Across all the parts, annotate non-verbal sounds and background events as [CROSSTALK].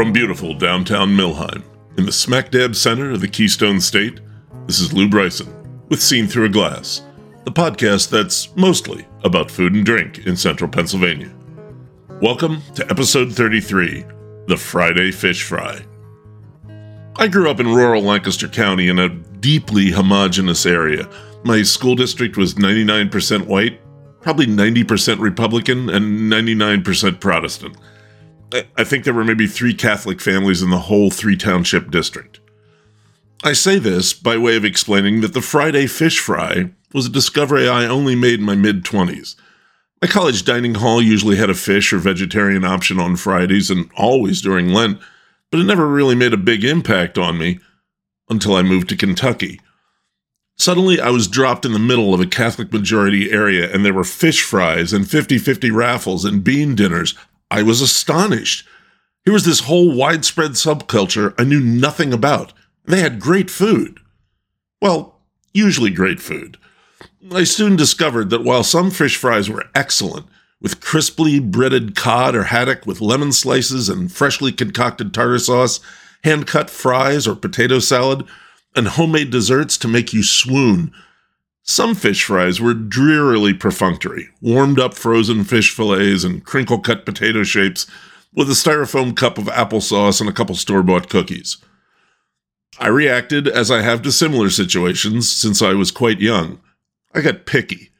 From beautiful downtown Millheim, in the smack dab center of the Keystone State, this is Lew Bryson with Seen Through a Glass, the podcast that's mostly about food and drink in central Pennsylvania. Welcome to episode 33 The Friday Fish Fry. I grew up in rural Lancaster County in a deeply homogenous area. My school district was 99% white, probably 90% Republican, and 99% Protestant. I think there were maybe three Catholic families in the whole three township district. I say this by way of explaining that the Friday fish fry was a discovery I only made in my mid 20s. My college dining hall usually had a fish or vegetarian option on Fridays and always during Lent, but it never really made a big impact on me until I moved to Kentucky. Suddenly, I was dropped in the middle of a Catholic majority area, and there were fish fries and 50 50 raffles and bean dinners I was astonished. Here was this whole widespread subculture I knew nothing about. They had great food. Well, usually great food. I soon discovered that while some fish fries were excellent, with crisply breaded cod or haddock with lemon slices and freshly concocted tartar sauce, hand cut fries or potato salad, and homemade desserts to make you swoon, some fish fries were drearily perfunctory, warmed up frozen fish fillets and crinkle cut potato shapes with a styrofoam cup of applesauce and a couple store bought cookies. I reacted as I have to similar situations since I was quite young. I got picky.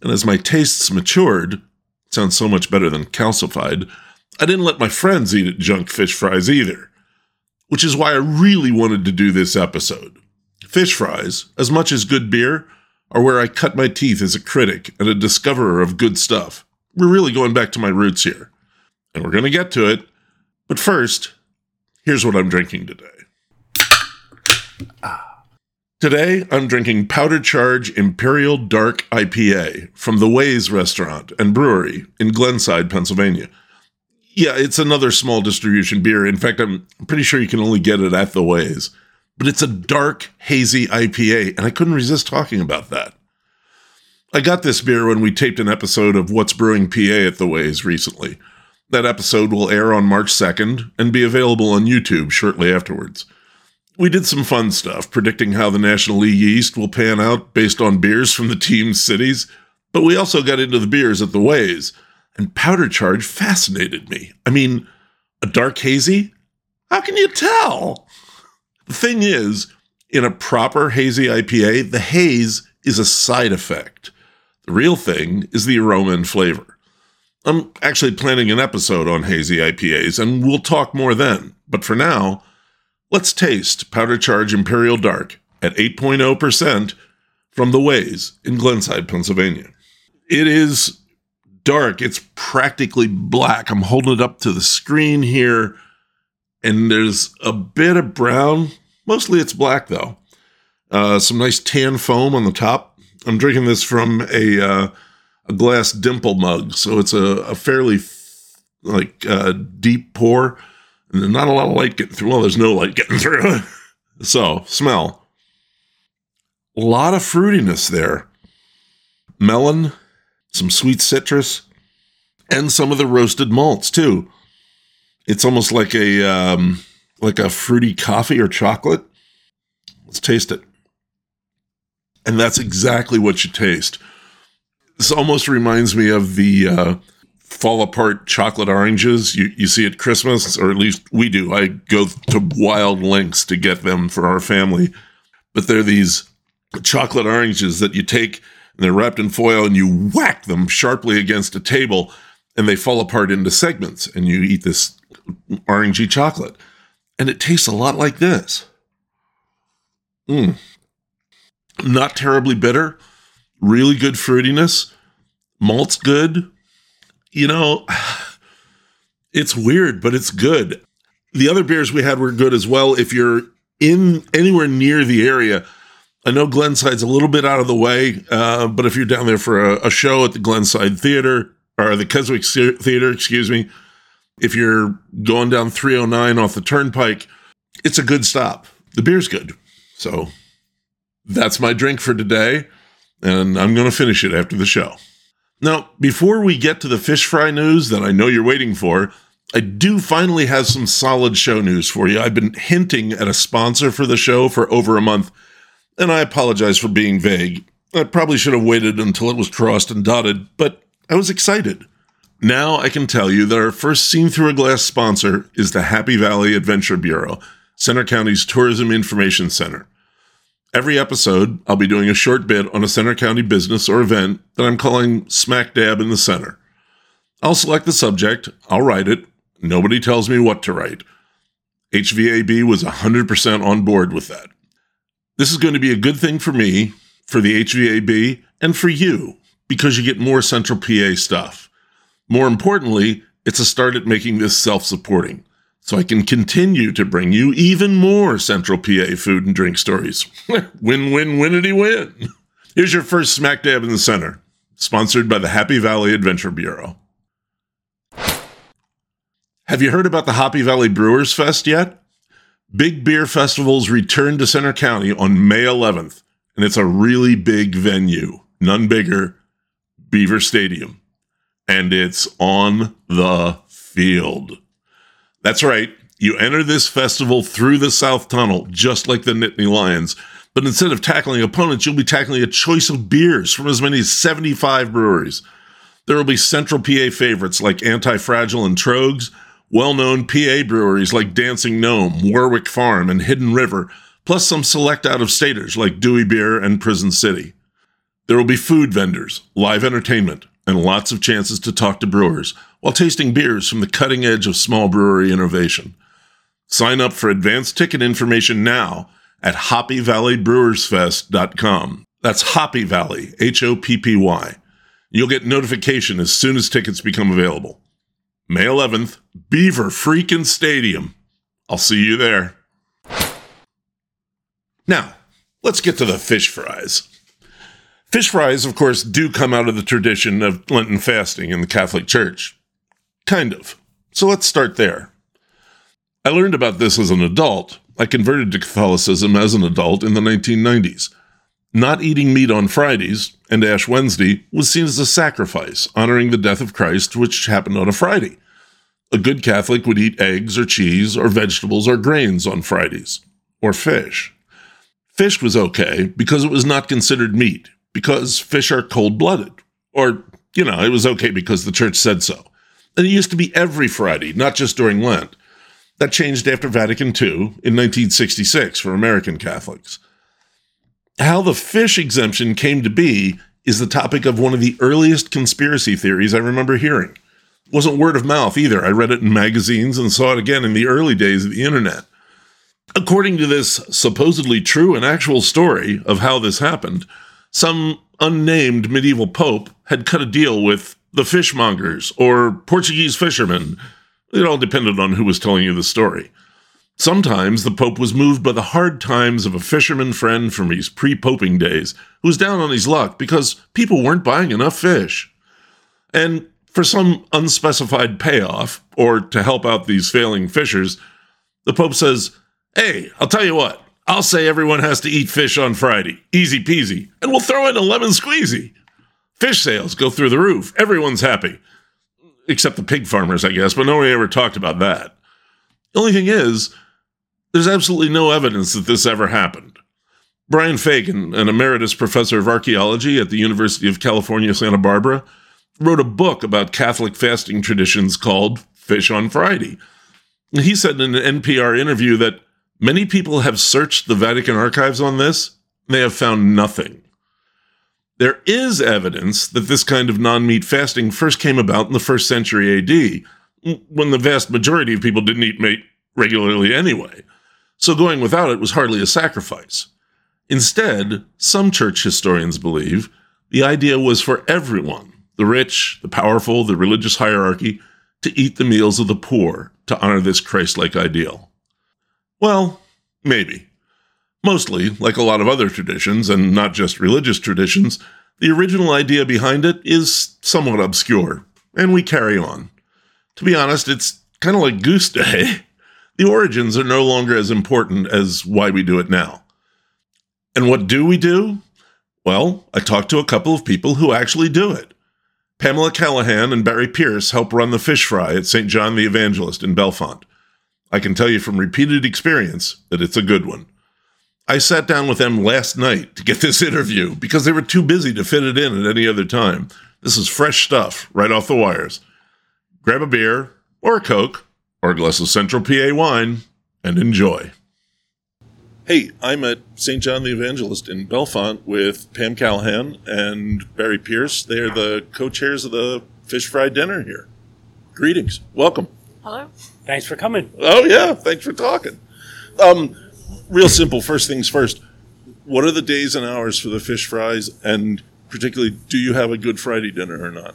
And as my tastes matured, sounds so much better than calcified, I didn't let my friends eat at junk fish fries either. Which is why I really wanted to do this episode. Fish fries, as much as good beer, are where I cut my teeth as a critic and a discoverer of good stuff. We're really going back to my roots here. And we're going to get to it. But first, here's what I'm drinking today. Today, I'm drinking Powder Charge Imperial Dark IPA from the Ways Restaurant and Brewery in Glenside, Pennsylvania. Yeah, it's another small distribution beer. In fact, I'm pretty sure you can only get it at the Ways but it's a dark, hazy IPA, and I couldn't resist talking about that. I got this beer when we taped an episode of What's Brewing PA at the Ways recently. That episode will air on March 2nd and be available on YouTube shortly afterwards. We did some fun stuff, predicting how the National League East will pan out based on beers from the team's cities, but we also got into the beers at the Ways, and Powder Charge fascinated me. I mean, a dark hazy? How can you tell? The thing is, in a proper hazy IPA, the haze is a side effect. The real thing is the aroma and flavor. I'm actually planning an episode on hazy IPAs, and we'll talk more then. But for now, let's taste Powder Charge Imperial Dark at 8.0% from the Ways in Glenside, Pennsylvania. It is dark, it's practically black. I'm holding it up to the screen here and there's a bit of brown. Mostly it's black though. Uh, some nice tan foam on the top. I'm drinking this from a uh, a glass dimple mug, so it's a, a fairly like uh, deep pour, and not a lot of light getting through. Well, there's no light getting through. [LAUGHS] so smell. A lot of fruitiness there. Melon, some sweet citrus, and some of the roasted malts too. It's almost like a um, like a fruity coffee or chocolate. Let's taste it. And that's exactly what you taste. This almost reminds me of the uh, fall apart chocolate oranges you, you see at Christmas, or at least we do. I go to wild lengths to get them for our family. But they're these chocolate oranges that you take and they're wrapped in foil and you whack them sharply against a table and they fall apart into segments and you eat this orangey chocolate. And it tastes a lot like this. Mm. Not terribly bitter, really good fruitiness. Malt's good. You know, [SIGHS] it's weird, but it's good. The other beers we had were good as well. If you're in anywhere near the area, I know Glenside's a little bit out of the way, uh, but if you're down there for a, a show at the Glenside Theater or the Keswick Theater, excuse me, if you're going down 309 off the turnpike, it's a good stop. The beer's good. So that's my drink for today, and I'm going to finish it after the show. Now, before we get to the fish fry news that I know you're waiting for, I do finally have some solid show news for you. I've been hinting at a sponsor for the show for over a month, and I apologize for being vague. I probably should have waited until it was crossed and dotted, but I was excited. Now I can tell you that our first Seen Through a Glass sponsor is the Happy Valley Adventure Bureau, Centre County's Tourism Information Center. Every episode, I'll be doing a short bit on a Centre County business or event that I'm calling Smack Dab in the Center. I'll select the subject, I'll write it, nobody tells me what to write. HVAB was 100% on board with that. This is going to be a good thing for me, for the HVAB, and for you, because you get more Central PA stuff. More importantly, it's a start at making this self supporting so I can continue to bring you even more Central PA food and drink stories. [LAUGHS] win, win, winity win. Here's your first smack dab in the center, sponsored by the Happy Valley Adventure Bureau. Have you heard about the Hoppy Valley Brewers Fest yet? Big Beer Festivals return to Centre County on May 11th, and it's a really big venue, none bigger, Beaver Stadium. And it's on the field. That's right. You enter this festival through the South Tunnel, just like the Nittany Lions. But instead of tackling opponents, you'll be tackling a choice of beers from as many as 75 breweries. There will be Central PA favorites like Anti Fragile and Tröegs, well known PA breweries like Dancing Gnome, Warwick Farm, and Hidden River, plus some select out of staters like Dewey Beer and Prison City. There will be food vendors, live entertainment, and lots of chances to talk to brewers while tasting beers from the cutting edge of small brewery innovation. Sign up for advanced ticket information now at hoppyvalleybrewersfest.com. That's Hoppy Valley, H O P P Y. You'll get notification as soon as tickets become available. May 11th, Beaver Freakin' Stadium. I'll see you there. Now, let's get to the fish fries. Fish fries, of course, do come out of the tradition of Lenten fasting in the Catholic Church. Kind of. So let's start there. I learned about this as an adult. I converted to Catholicism as an adult in the 1990s. Not eating meat on Fridays and Ash Wednesday was seen as a sacrifice, honoring the death of Christ, which happened on a Friday. A good Catholic would eat eggs or cheese or vegetables or grains on Fridays, or fish. Fish was okay because it was not considered meat, because fish are cold blooded. Or, you know, it was okay because the church said so. And it used to be every Friday, not just during Lent. That changed after Vatican II in 1966 for American Catholics. How the fish exemption came to be is the topic of one of the earliest conspiracy theories I remember hearing. It wasn't word of mouth either. I read it in magazines and saw it again in the early days of the internet. According to this supposedly true and actual story of how this happened, some unnamed medieval pope had cut a deal with the fishmongers or Portuguese fishermen. It all depended on who was telling you the story. Sometimes the Pope was moved by the hard times of a fisherman friend from his pre poping days who was down on his luck because people weren't buying enough fish. And for some unspecified payoff, or to help out these failing fishers, the Pope says, Hey, I'll tell you what, I'll say everyone has to eat fish on Friday. Easy peasy. And we'll throw in a lemon squeezy. Fish sales go through the roof. Everyone's happy. Except the pig farmers, I guess, but nobody ever talked about that. The only thing is, there's absolutely no evidence that this ever happened. Brian Fagan, an emeritus professor of archaeology at the University of California, Santa Barbara, wrote a book about Catholic fasting traditions called Fish on Friday. He said in an NPR interview that Many people have searched the Vatican archives on this, and they have found nothing. There is evidence that this kind of non meat fasting first came about in the first century AD, when the vast majority of people didn't eat meat regularly anyway. So going without it was hardly a sacrifice. Instead, some church historians believe the idea was for everyone the rich, the powerful, the religious hierarchy to eat the meals of the poor to honor this Christ like ideal. Well, maybe. Mostly, like a lot of other traditions, and not just religious traditions, the original idea behind it is somewhat obscure, and we carry on. To be honest, it's kind of like Goose Day. [LAUGHS] The origins are no longer as important as why we do it now. And what do we do? Well, I talked to a couple of people who actually do it. Pamela Callahan and Barry Pierce help run the fish fry at St. John the Evangelist in Bellefonte. I can tell you from repeated experience that it's a good one. I sat down with them last night to get this [LAUGHS] interview because they were too busy to fit it in at any other time. This is fresh stuff right off the wires. Grab a beer or a Coke or a glass of Central PA wine and enjoy. Hey, I'm at St. John the Evangelist in Bellefonte with Pam Callahan and Barry Pierce. They are the co chairs of the fish fry dinner here. Greetings. Welcome. Hello. Thanks for coming. Oh, yeah. Thanks for talking. Um, real simple. First things first. What are the days and hours for the fish fries? And particularly, do you have a Good Friday dinner or not?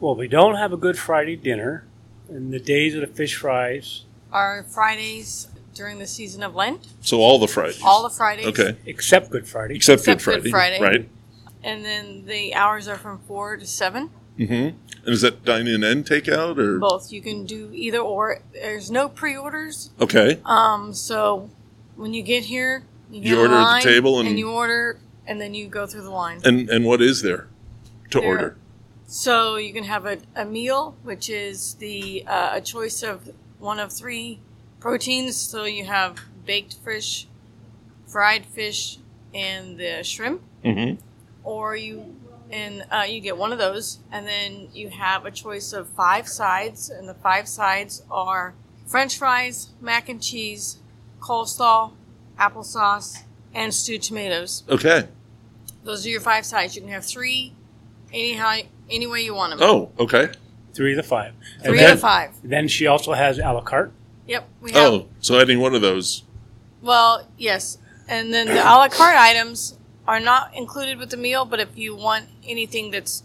Well, we don't have a Good Friday dinner, and the days of the fish fries, Are Fridays during the season of Lent? So all the Fridays. All the Fridays. Okay. except Good Friday. Except, Except Good Friday. Good Friday. Right. And then the hours are from 4 to 7. Mm-hmm. And is that dine in and takeout or? Both. You can do either or. There's no pre orders. Okay. Um, so when you get here, you, get You in order at the line, table and- you order, and then you go through the line. And and what is there to There- order? So you can have a, a meal, which is the uh, a choice of one of three proteins. So you have baked fish, fried fish, and the shrimp. Mm-hmm. Or you and uh, you get one of those, and then you have a choice of five sides, and the five sides are French fries, mac and cheese, coleslaw, applesauce, and stewed tomatoes. Okay. Those are your five sides. You can have three, anyhow, any way you want them. Oh, okay. Three of the five. And Three then, out of five. Then she also has a la carte. Yep, we have. Oh, so adding one of those. Well, yes, and then the a la carte items are not included with the meal. But if you want anything that's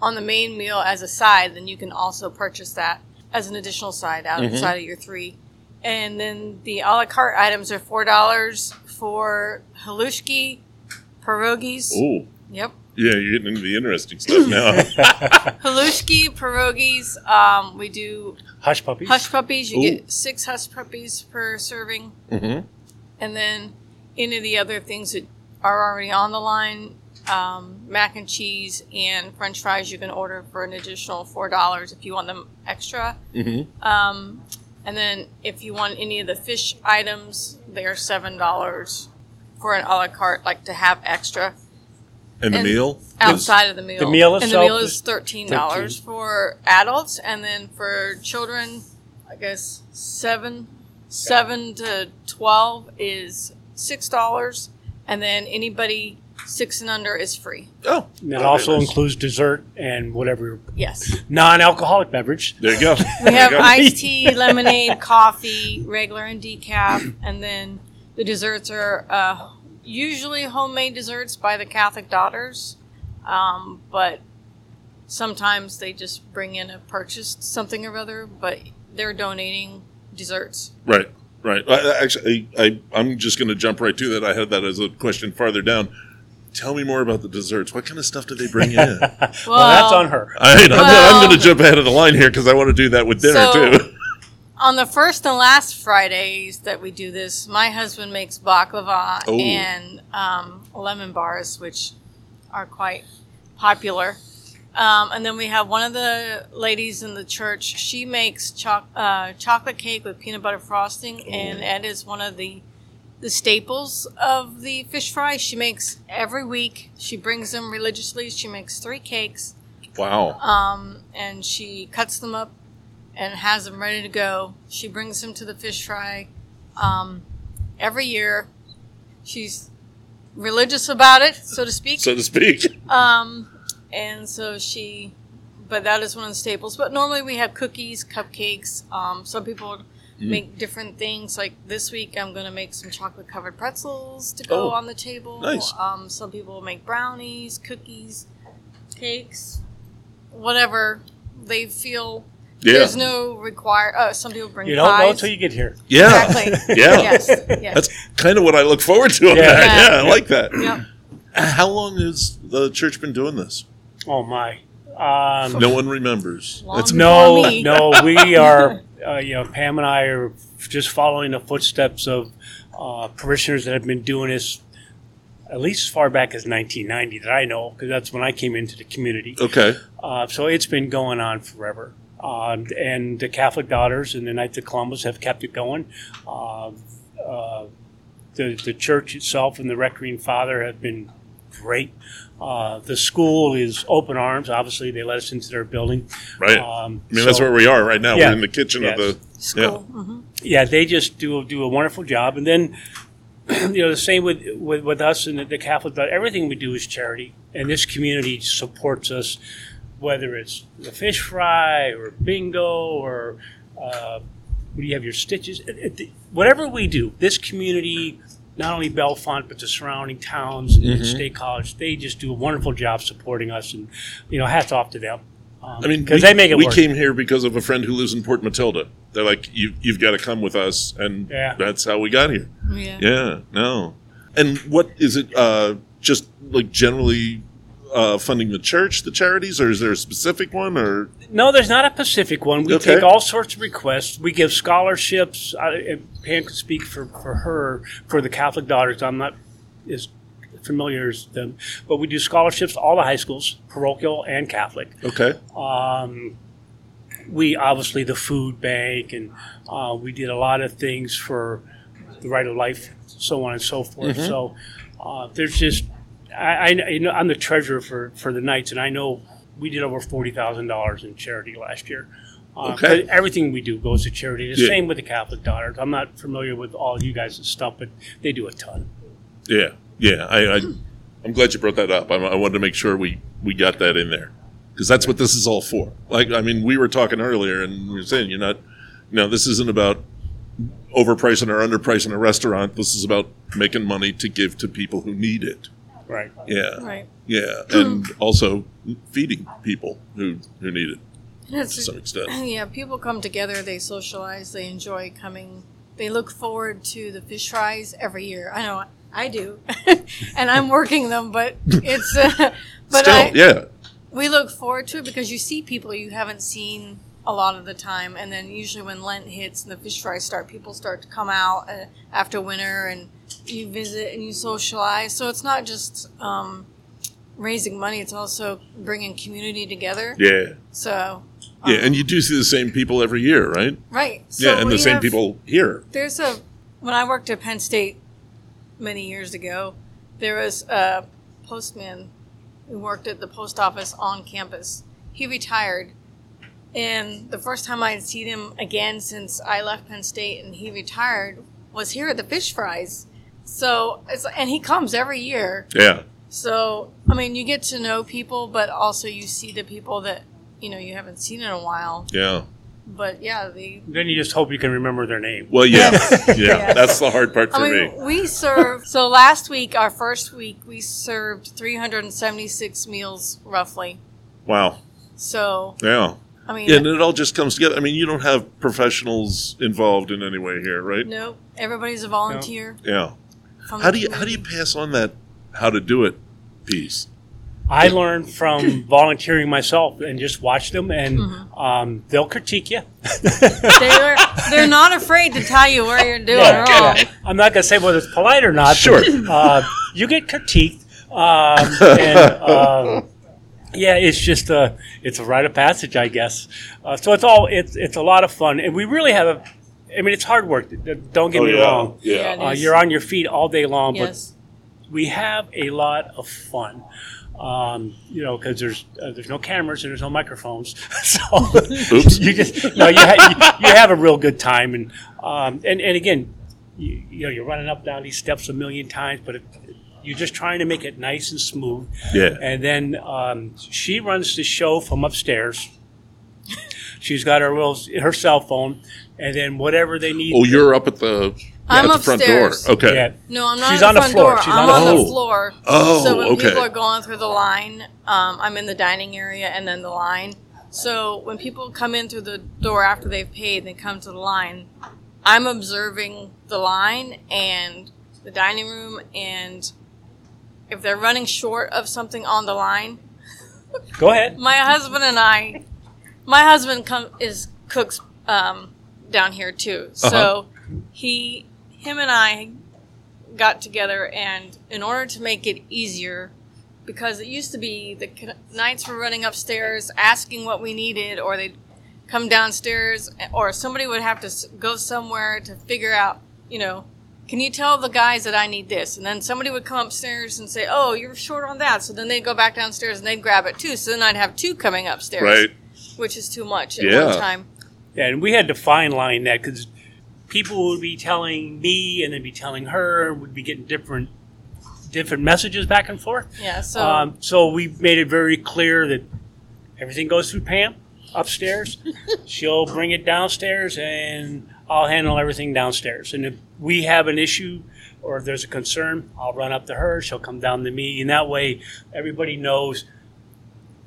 on the main meal as a side, then you can also purchase that as an additional side outside of your three. And then the a la carte items are four dollars for halushki, pierogies. Oh, Yep, yeah, you're getting into the interesting stuff now. [LAUGHS] [LAUGHS] halushki, pierogies. Um, we do Hush puppies. hush puppies. You Ooh. get six hush puppies per serving. mm-hmm. And then any of the other things that are already on the line, um, mac and cheese and French fries, you can order for an additional four dollars if you want them extra. Mm-hmm. Um, and then if you want any of the fish items, they are seven dollars for an a la carte, like to have extra And the And meal outside of the meal. The meal and the meal is is thirteen dollars for adults, and then for children, I guess seven, seven to twelve is six dollars, and then anybody six and under is free. Oh, And that oh, also there it is. includes dessert and whatever Yes, non-alcoholic beverage. There you go. [LAUGHS] we There have go. iced tea, lemonade, coffee, regular and decaf, and then the desserts are uh, usually homemade desserts by the Catholic Daughters, um, but sometimes they just bring in a purchased something or other, but they're donating desserts. Right, right. I, I- actually, I, I, I'm just going to jump right to that. I had that as a question farther down. Tell me more about the desserts. What kind of stuff do they bring in? [LAUGHS] Well, that's on her. I, I'm, Well- I'm going to jump ahead of the line here because I want to do that with dinner So- too. On the first and last Fridays that we do this, my husband makes baklava Oh. and um, lemon bars, which are quite popular. Um, and then we have one of the ladies in the church. She makes choc- uh, chocolate cake with peanut butter frosting, and that is one of the the staples of the fish fry. She makes every week. She brings them religiously. She makes three cakes Wow. um, and she cuts them up and has them ready to go. She brings them to the fish fry um, every year. She's religious about it, so to speak. So to speak. Um, and so she, but that is one of the staples. But normally we have cookies, cupcakes. Um, some people Mm. make different things. Like this week, I'm going to make some chocolate covered pretzels to go Oh, on the table. nice. Um, some people make brownies, cookies, cakes, whatever they feel. Yeah. There's no require. Uh, some people bring You don't know until you get here. Yeah. Exactly. [LAUGHS] Yeah. Yes. Yes. That's kind of what I look forward to Yeah. Yeah. Yeah, I like that. Yep. How long has the church been doing this? Oh my. Um, No one remembers. Long It's no, no, we [LAUGHS] are. Uh, you know, Pam and I are just following the footsteps of uh, parishioners that have been doing this at least as far back as 1990 that I know, because that's when I came into the community. Okay. Uh, so it's been going on forever. Uh, and the Catholic Daughters and the Knights of Columbus have kept it going. Uh, uh, the, the church itself and the Recreant Father have been great. Uh, the school is open arms. Obviously, they let us into their building. Right. Um, I mean, that's where we are right now. Yeah. We're in the kitchen Yes. of the. School. hmm yeah, they just do do a wonderful job. And then, [CLEARS THROAT] you know, the same with with, with us and the, the Catholic. but Everything we do is charity, and this community supports us, whether it's the fish fry or bingo or uh, you have your stitches, It- it- whatever we do. This community. Not only Bellefonte, but the surrounding towns and Mm-hmm. State College, they just do a wonderful job supporting us, and you know, hats off to them. Um, I mean, because we, they make it we work. came here because of a friend who lives in Port Matilda. They're like, you, you've got to come with us, and Yeah. that's how we got here. Yeah. Yeah, no. And what is it? Uh, just like generally uh, funding the church, the charities, or is there a specific one? Or No, there's not a specific one. We Okay. take all sorts of requests. We give scholarships. I, Pam can speak for, for her, for the Catholic daughters. I'm not as familiar as them, but we do scholarships to all the high schools, parochial and Catholic. okay, Um, we obviously the food bank, and uh, we did a lot of things for the right of life, so on and so forth. Mm-hmm. So uh, there's just I, I you know I'm the treasurer for for the Knights, and I know we did over forty thousand dollars in charity last year. Uh, Okay. everything we do goes to charity. The Yeah. same with the Catholic Daughters. I'm not familiar with all you guys' stuff, but they do a ton. yeah, yeah. I, I I'm glad you brought that up. I, I wanted to make sure we we got that in there because that's what this is all for. Like, I mean, we were talking earlier, and we were saying you're not. You know, this isn't about overpricing or underpricing a restaurant. This is about making money to give to people who need it. Right. Yeah, Right. yeah, [CLEARS THROAT] and also feeding people who who need it to some extent. [CLEARS THROAT] yeah, people come together, they socialize, they enjoy coming. They look forward to the fish fries every year. I know I do, [LAUGHS] and I'm working them, but [LAUGHS] it's. Uh, but Still, I, yeah, we look forward to it because you see people you haven't seen a lot of the time, and then usually when Lent hits and the fish fries start, people start to come out uh, after winter, and you visit and you socialize. So it's not just um, raising money; it's also bringing community together. yeah, So yeah, and you do see the same people every year, right? right, so yeah, and the same have- people here. There's a when I worked at Penn State many years ago, there was a postman who worked at the post office on campus. He retired, and the first time I had seen him again since I left Penn State and he retired was here at the Fish Fries. So it's and he comes every year. Yeah, So I mean, you get to know people, but also you see the people that you know you haven't seen in a while. yeah. But yeah, they Then you just hope you can remember their name. Well, yeah, [LAUGHS] yeah. Yes. That's the hard part for I mean, me. we served. So last week, our first week, we served 376 meals roughly. Wow. So Yeah. I mean, Yeah, and it all just comes together. I mean, you don't have professionals involved in any way here, right? nope. Everybody's a volunteer. Yeah. From How do you how do you pass on that how to do it piece? I learned from volunteering myself and just watch them, and Mm-hmm. um, they'll critique you. [LAUGHS] They're they're not afraid to tell you where you're doing Yeah, wrong. yeah. I'm not going to say whether it's polite or not. Sure. But, uh, you get critiqued, um, [LAUGHS] and um, yeah, it's just a it's a rite of passage, I guess. Uh, so it's all it's it's a lot of fun, and we really have a. I mean, it's hard work. Don't get Oh, me yeah. wrong. Yeah. Yeah, Uh, you're on your feet all day long, Yes. but we have a lot of fun. Um, you know, because there's uh, there's no cameras and there's no microphones, [LAUGHS] so Oops. [LAUGHS] you just no, you, ha- you, you have a real good time, and um, and and again, you, you know, you're running up down these steps a million times, but it, you're just trying to make it nice and smooth. Yeah. And then um, she runs the show from upstairs. She's got her real, her cell phone, and then whatever they need. Oh, you're up at the I'm at the front door. upstairs. Okay. Yeah. No, I'm not She's at on the the front floor. door. She's I'm on on the the floor. floor. Oh, so when okay. people are going through the line, um, I'm in the dining area and then the line. So when people come in through the door after they've paid, and they come to the line. I'm observing the line and the dining room, and if they're running short of something on the line, Go ahead. [LAUGHS] my husband and I, my husband come is cooks um, down here too. So he, him and I got together, and in order to make it easier, because it used to be the knights were running upstairs asking what we needed, or they'd come downstairs, or somebody would have to go somewhere to figure out, you know, can you tell the guys that I need this? And then somebody would come upstairs and say, oh, you're short on that. So then they'd go back downstairs and they'd grab it too. So then I'd have two coming upstairs, Right. Which is too much at Yeah. one time. Yeah, and we had to fine line that because people would be telling me and then be telling her, and we'd be getting different different messages back and forth. Yeah. So Um, so we made it very clear that everything goes through Pam upstairs. [LAUGHS] She'll bring it downstairs, and I'll handle everything downstairs. And if we have an issue or if there's a concern, I'll run up to her. She'll come down to me, and that way everybody knows.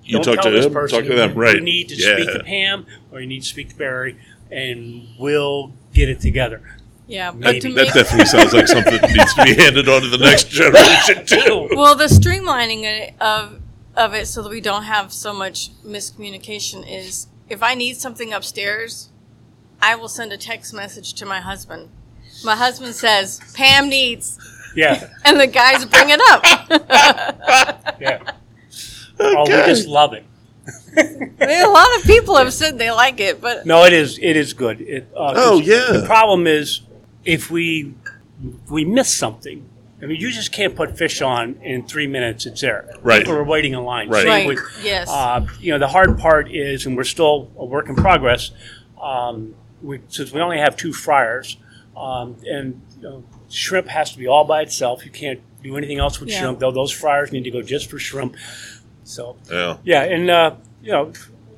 You don't talk tell to this them, person. talk to them, right? You need to yeah. speak to Pam, or you need to speak to Barry, and we'll get it together. yeah, but Maybe. to That make definitely sounds like something that needs to be [LAUGHS] handed on to the next generation [LAUGHS] too. well, the streamlining it- of of it so that we don't have so much miscommunication is if I need something upstairs, I will send a text message to my husband. My husband says Pam needs, Yeah, [LAUGHS] and the guys bring it up. yeah. [LAUGHS] Oh, we just love it. I mean, a lot of people have said they like it, but No, it is. It is good. It, uh, 'cause Oh, yeah. The problem is if we if we miss something. I mean, you just can't put fish on in three minutes. It's there. Right. People are waiting in line. Right. Same Right, with- yes. Uh, you know, the hard part is, and we're still a work in progress. Um, we, since we only have two fryers, um, and you know, shrimp has to be all by itself. You can't do anything else with Yeah. shrimp. Though those fryers need to go just for shrimp. So Yeah. yeah, and uh, you know,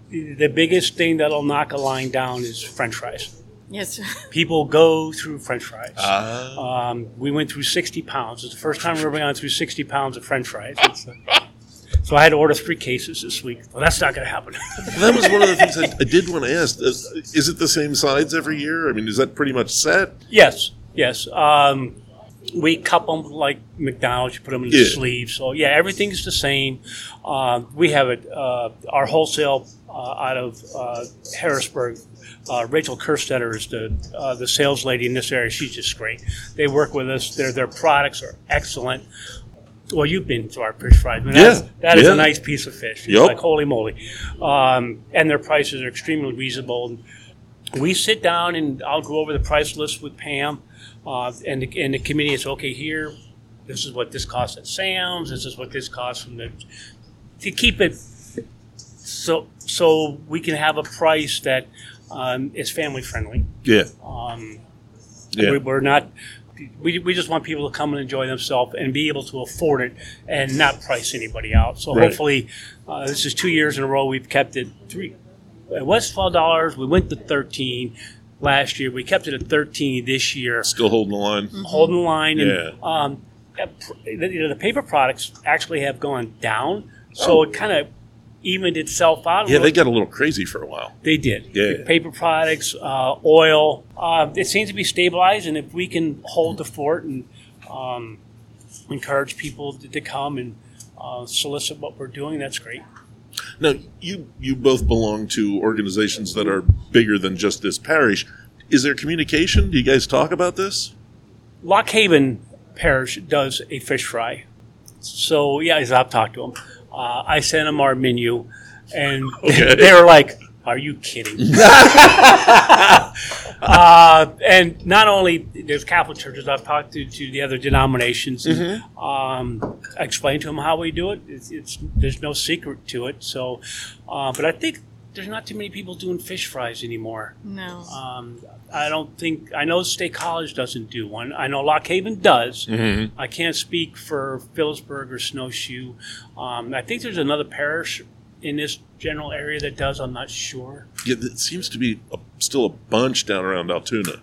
the biggest thing that'll knock a line down is French fries. yes, [LAUGHS] People go through French fries. Ah. Um, we went through 60 pounds. It's the first time we've ever gone through 60 pounds of French fries. Uh, [LAUGHS] so I had to order three cases this week. Well, that's not going to happen. that was one of the things I, I did want to ask. Is, is it the same sides every year? I mean, is that pretty much set? yes, yes. Um, we cup them like McDonald's. You put them in the Yeah. sleeves. So yeah, everything's the same. Uh, we have it. Uh, our wholesale uh, out of uh, Harrisburg. Uh, Rachel Kerstetter is the uh, the sales lady in this area. She's just great. They work with us. Their their products are excellent. Well, you've been to our fish fries. I mean, that's, Yeah, that is yeah. a nice piece of fish. It's Yup. like holy moly, um, and their prices are extremely reasonable. We sit down and I'll go over the price list with Pam, uh, and the, and the committee is okay. Here, this is what this costs at Sam's. This is what this costs from the to keep it so so we can have a price that um, is family friendly. Yeah. Um, Yeah. we, we're not. We, we just want people to come and enjoy themselves and be able to afford it and not price anybody out. So Right. hopefully, uh, this is two years in a row we've kept it three. It was twelve dollars. We went to thirteen last year. We kept it at thirteen this year, Still holding the line. holding the line. And Yeah. um, the, you know, the paper products actually have gone down, so it kind of evened itself out. Yeah, little. they got a little crazy for a while. They did. Yeah. Paper products, uh, oil. Uh, it seems to be stabilized, and if we can hold the fort and um, encourage people to, to come and uh, solicit what we're doing, that's great. Now, you you both belong to organizations that are bigger than just this parish. Is there communication? Do you guys talk about this? Lock Haven Parish does a fish fry. So, yeah, I've talked to them, uh, I sent them our menu, and Okay. [LAUGHS] they were like, Are you kidding? [LAUGHS] [LAUGHS] uh, and not only there's Catholic churches, I've talked to, to the other denominations. and, um, I explained to them how we do it. It's, it's there's no secret to it. So, uh, but I think there's not too many people doing fish fries anymore. no. Um, I don't think I know State College doesn't do one. I know Lock Haven does. Mm-hmm. I can't speak for Philipsburg or Snowshoe. Um, I think there's another parish in this general area that does. I'm not sure. Yeah, it seems to be a, still a bunch down around Altoona.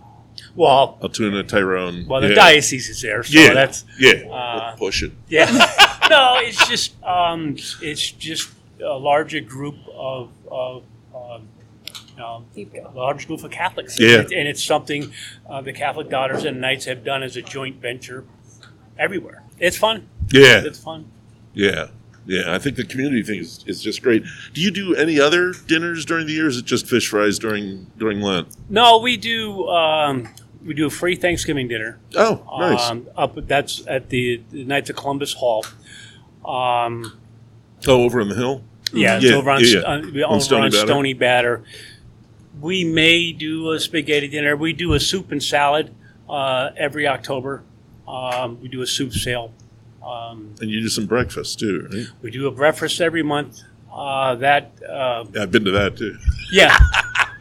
Well, Altoona, Tyrone. well, the yeah. diocese is there, so Yeah, that's yeah. uh, We'll push it. yeah. [LAUGHS] no, it's just um, it's just a larger group of of um, um, a large group of Catholics. Yeah. and, and it's something uh, the Catholic Daughters and Knights have done as a joint venture everywhere. It's fun. Yeah, It's fun. yeah, yeah. I think the community thing is, is just great. Do you do any other dinners during the year? Or is it just fish fries during during Lent? No, we do. Um, we do a free Thanksgiving dinner. Oh, nice. Um, up that's at the, the Knights of Columbus Hall. Um, oh, over in the hill. yeah, it's Yeah, over on, yeah, yeah. on, On over Stony on Batter. Stony Batter. We may do a spaghetti dinner. We do a soup and salad uh, every October. Um, we do a soup sale. Um, And you do some breakfast too, right? we do a breakfast every month. Uh, that uh, Yeah, I've been to that too. yeah,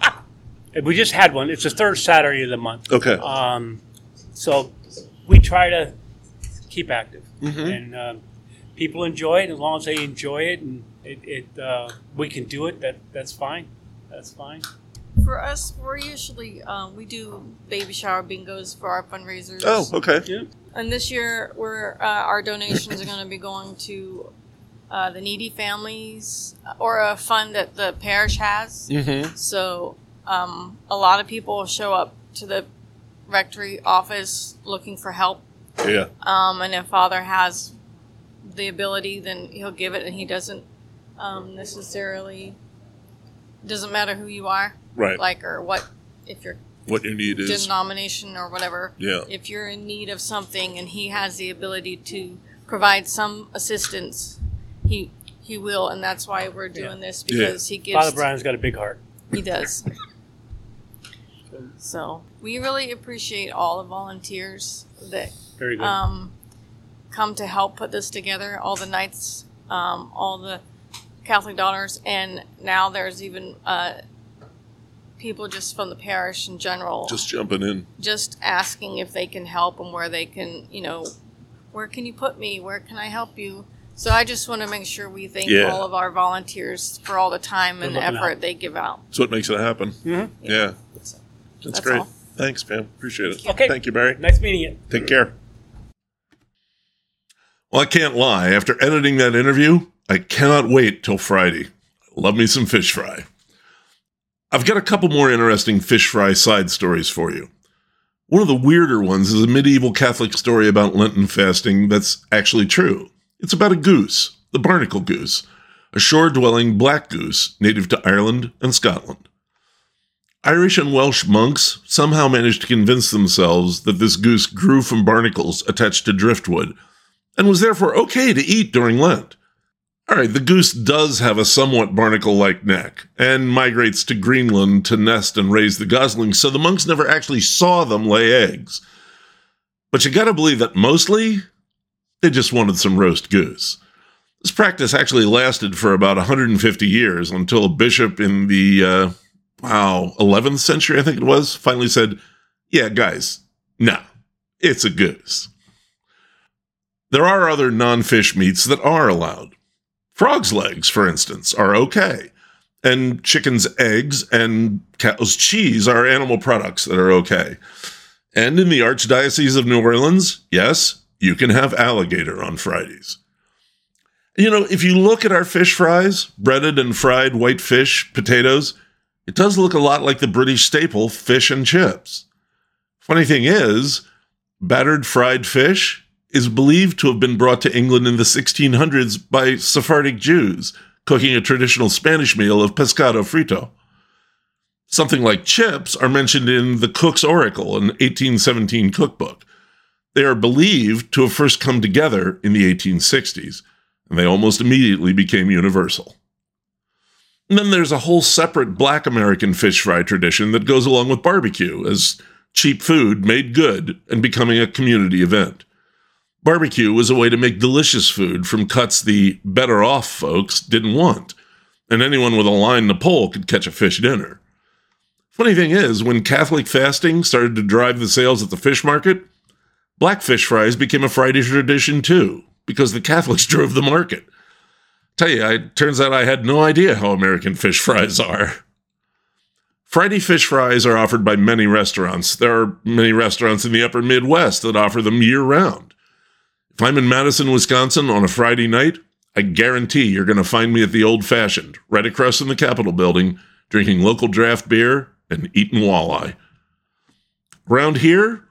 [LAUGHS] we just had one. It's the third Saturday of the month. Okay. Um, so we try to keep active, Mm-hmm. and um, people enjoy it as long as they enjoy it, and it, it uh, we can do it. That that's fine. That's fine. For us, we're usually um, we do baby shower bingos for our fundraisers. oh, okay. Yeah. And this year, we're uh, our donations are going to be going to uh, the needy families or a fund that the parish has. Mm-hmm. So um, a lot of people show up to the rectory office looking for help. Yeah. Um, and if Father has the ability, then he'll give it, and he doesn't um, necessarily doesn't matter who you are, Right. like or what if you're what your need is. denomination or whatever. Yeah. If you're in need of something and he has the ability to provide some assistance, he he will, and that's why we're doing this Yeah. because he gives. Father Brian's got a big heart. He does. [LAUGHS] So we really appreciate all the volunteers that Very good. um, come to help put this together. All the knights, um, all the Catholic daughters, and now there's even uh, people just from the parish in general, Just jumping in. just asking if they can help and where they can, you know, where can you put me? Where can I help you? So I just want to make sure we thank Yeah. all of our volunteers for all the time and effort out. they give out. That's what makes it happen. Mhm. Yeah. So, That's, That's great. all. Thanks, Pam. Appreciate it. Okay. Thank you, Barry. nice meeting you. Take care. Well, I can't lie. After editing that interview, I cannot wait till Friday. Love me some fish fry. I've got a couple more interesting fish fry side stories for you. One of the weirder ones is a medieval Catholic story about Lenten fasting that's actually true. It's about a goose, the barnacle goose, a shore dwelling black goose native to Ireland and Scotland. Irish and Welsh monks somehow managed to convince themselves that this goose grew from barnacles attached to driftwood and was therefore okay to eat during Lent. All right, the goose does have a somewhat barnacle like neck and migrates to Greenland to nest and raise the goslings, so the monks never actually saw them lay eggs. But you gotta believe that mostly they just wanted some roast goose. This practice actually lasted for about 150 years until a bishop in the uh, wow, 11th century, I think it was, finally said, Yeah, guys, no, it's a goose. There are other non fish meats that are allowed. Frog's legs, for instance, are okay. And chicken's eggs and cow's cheese are animal products that are okay. And in the Archdiocese of New Orleans, yes, you can have alligator on Fridays. You know, if you look at our fish fries, breaded and fried white fish, potatoes, it does look a lot like the British staple fish and chips. Funny thing is, battered fried fish is believed to have been brought to England in the 1600s by Sephardic Jews cooking a traditional Spanish meal of pescado frito. Something like chips are mentioned in the Cook's Oracle, an 1817 cookbook. They are believed to have first come together in the 1860s, and they almost immediately became universal. And then there's a whole separate black American fish fry tradition that goes along with barbecue as cheap food made good and becoming a community event. Barbecue was a way to make delicious food from cuts the better off folks didn't want, and anyone with a line to pole could catch a fish dinner. Funny thing is, when Catholic fasting started to drive the sales at the fish market, blackfish fries became a Friday tradition too, because the Catholics [LAUGHS] drove the market. Tell you, it turns out I had no idea how American fish fries are. Friday fish fries are offered by many restaurants. There are many restaurants in the upper Midwest that offer them year round. If I'm in Madison, Wisconsin on a Friday night, I guarantee you're going to find me at the old fashioned, right across from the Capitol building, drinking local draft beer and eating walleye. Around here,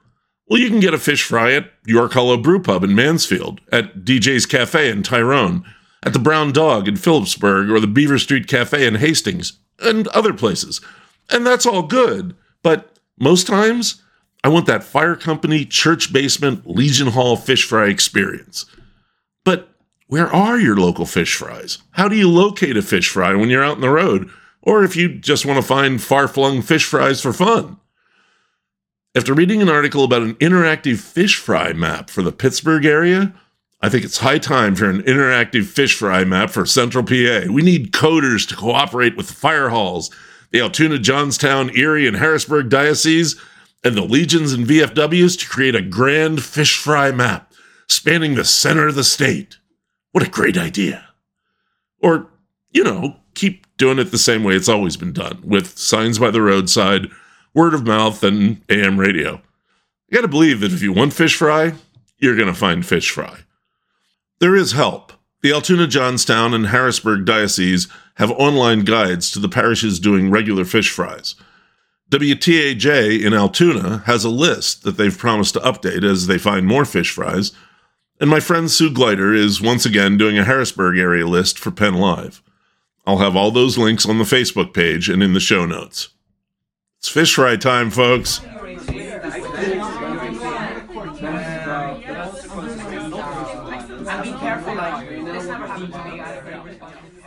well, you can get a fish fry at Yorkholo Brew Pub in Mansfield, at DJ's Cafe in Tyrone, at the Brown Dog in Philipsburg, or the Beaver Street Cafe in Hastings, and other places. And that's all good, but most times, I want that fire company, church basement, Legion Hall fish fry experience. But where are your local fish fries? How do you locate a fish fry when you're out on the road? Or if you just want to find far flung fish fries for fun? After reading an article about an interactive fish fry map for the Pittsburgh area, I think it's high time for an interactive fish fry map for Central PA. We need coders to cooperate with the fire halls, the Altoona, Johnstown, Erie, and Harrisburg dioceses, and the legions and VFWs to create a grand fish fry map spanning the center of the state. What a great idea. Or, you know, keep doing it the same way it's always been done with signs by the roadside word of mouth, and AM radio. You gotta believe that if you want fish fry, you're gonna find fish fry. There is help. The Altoona, Johnstown, and Harrisburg dioceses have online guides to the parishes doing regular fish fries. WTAJ in Altoona has a list that they've promised to update as they find more fish fries, and my friend Sue Gleiter is once again doing a Harrisburg area list for Penn Live. I'll have all those links on the Facebook page and in the show notes. It's fish fry time, folks.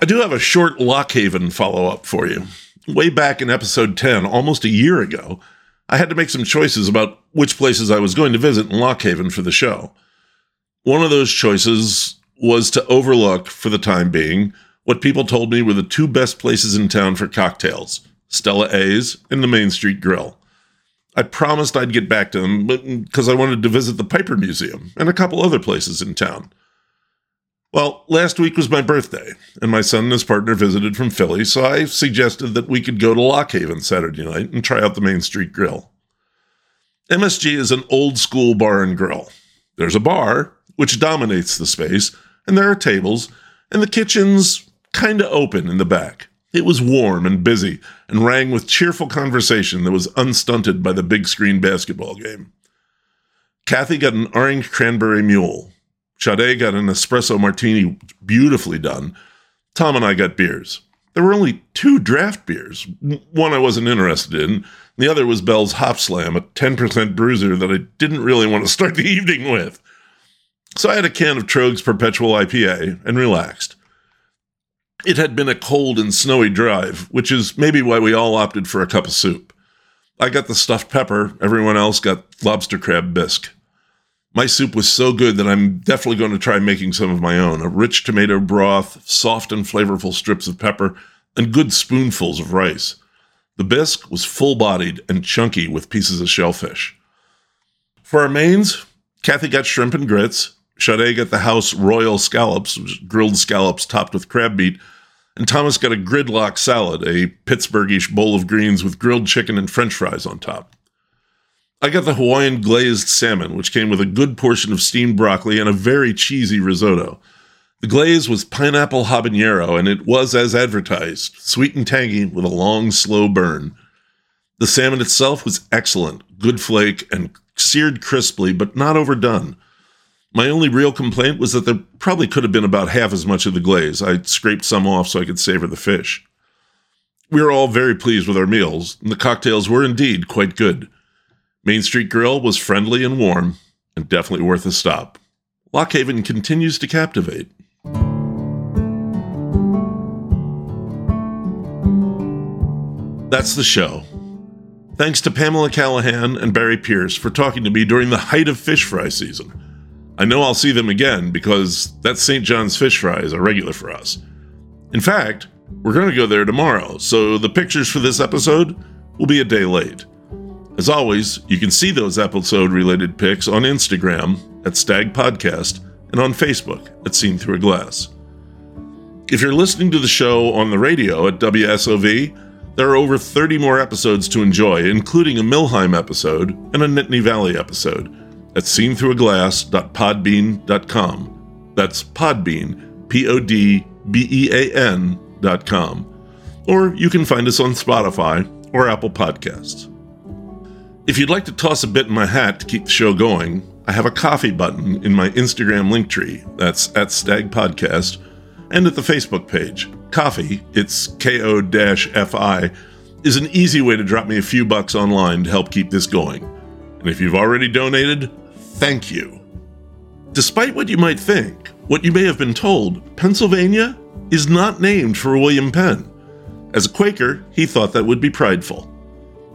I do have a short Lock Haven follow up for you. Way back in episode 10, almost a year ago, I had to make some choices about which places I was going to visit in Lock Haven for the show. One of those choices was to overlook, for the time being, what people told me were the two best places in town for cocktails Stella A's, and the Main Street Grill. I promised I'd get back to them but because I wanted to visit the Piper Museum and a couple other places in town. Well, last week was my birthday, and my son and his partner visited from Philly, so I suggested that we could go to Lock Haven Saturday night and try out the Main Street Grill. MSG is an old school bar and grill. There's a bar, which dominates the space, and there are tables, and the kitchen's kind of open in the back. It was warm and busy and rang with cheerful conversation that was unstunted by the big screen basketball game. Kathy got an orange cranberry mule. Sade got an espresso martini beautifully done. Tom and I got beers. There were only two draft beers. One I wasn't interested in. The other was Bell's Hopslam, a 10% bruiser that I didn't really want to start the [LAUGHS] evening with. So I had a can of Tröegs Perpetual IPA and relaxed. It had been a cold and snowy drive, which is maybe why we all opted for a cup of soup. I got the stuffed pepper, everyone else got lobster crab bisque. My soup was so good that I'm definitely going to try making some of my own. A rich tomato broth, soft and flavorful strips of pepper, and good spoonfuls of rice. The bisque was full bodied and chunky with pieces of shellfish. For our mains, Kathy got shrimp and grits, Sade got the house royal scallops, grilled scallops topped with crab meat, and Thomas got a gridlock salad, a Pittsburghish bowl of greens with grilled chicken and french fries on top. I got the Hawaiian glazed salmon, which came with a good portion of steamed broccoli and a very cheesy risotto. The glaze was pineapple habanero, and it was as advertised sweet and tangy with a long, slow burn. The salmon itself was excellent, good flake, and seared crisply, but not overdone. My only real complaint was that there probably could have been about half as much of the glaze. I scraped some off so I could savor the fish. We were all very pleased with our meals, and the cocktails were indeed quite good. Main Street Grill was friendly and warm, and definitely worth a stop. Lock Haven continues to captivate. That's the show. Thanks to Pamela Callahan and Barry Pierce for talking to me during the height of fish fry season. I know I'll see them again because that St. John's fish fry is a regular for us. In fact, we're going to go there tomorrow, so the pictures for this episode will be a day late. As always, you can see those episode related pics on Instagram at Stag Podcast and on Facebook at Seen Through a Glass. If you're listening to the show on the radio at WSOV, there are over 30 more episodes to enjoy, including a Millheim episode and a Nittany Valley episode at seenthroughaGlass.podbean.com. That's Podbean, P O D B E A N.com. Or you can find us on Spotify or Apple Podcasts. If you'd like to toss a bit in my hat to keep the show going, I have a coffee button in my Instagram link tree. That's at Stag Podcast, and at the Facebook page. Ko-fi, it's K O F I, is an easy way to drop me a few bucks online to help keep this going. And if you've already donated, thank you. Despite what you might think, what you may have been told, Pennsylvania is not named for William Penn. As a Quaker, he thought that would be prideful.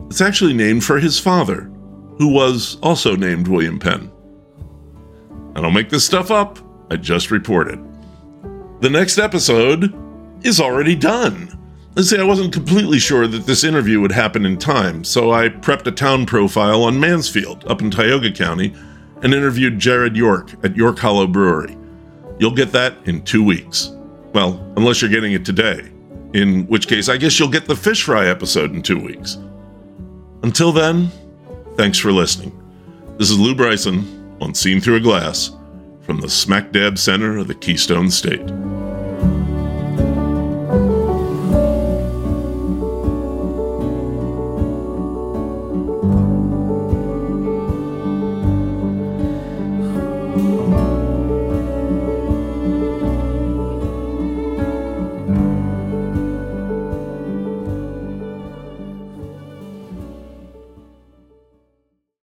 It's actually named for his father, who was also named William Penn. I don't make this stuff up, I just report it. The next episode is already done. Let's say I wasn't completely sure that this interview would happen in time, so I prepped a town profile on Mansfield, up in Tioga County, and interviewed Jarrod York at Yorkholo Brewery. You'll get that in two weeks. Well, unless you're getting it today, in which case I guess you'll get the fish fry episode in two weeks. Until then, thanks for listening. This is Lew Bryson on Seen Through a Glass from the smack dab center of the Keystone State.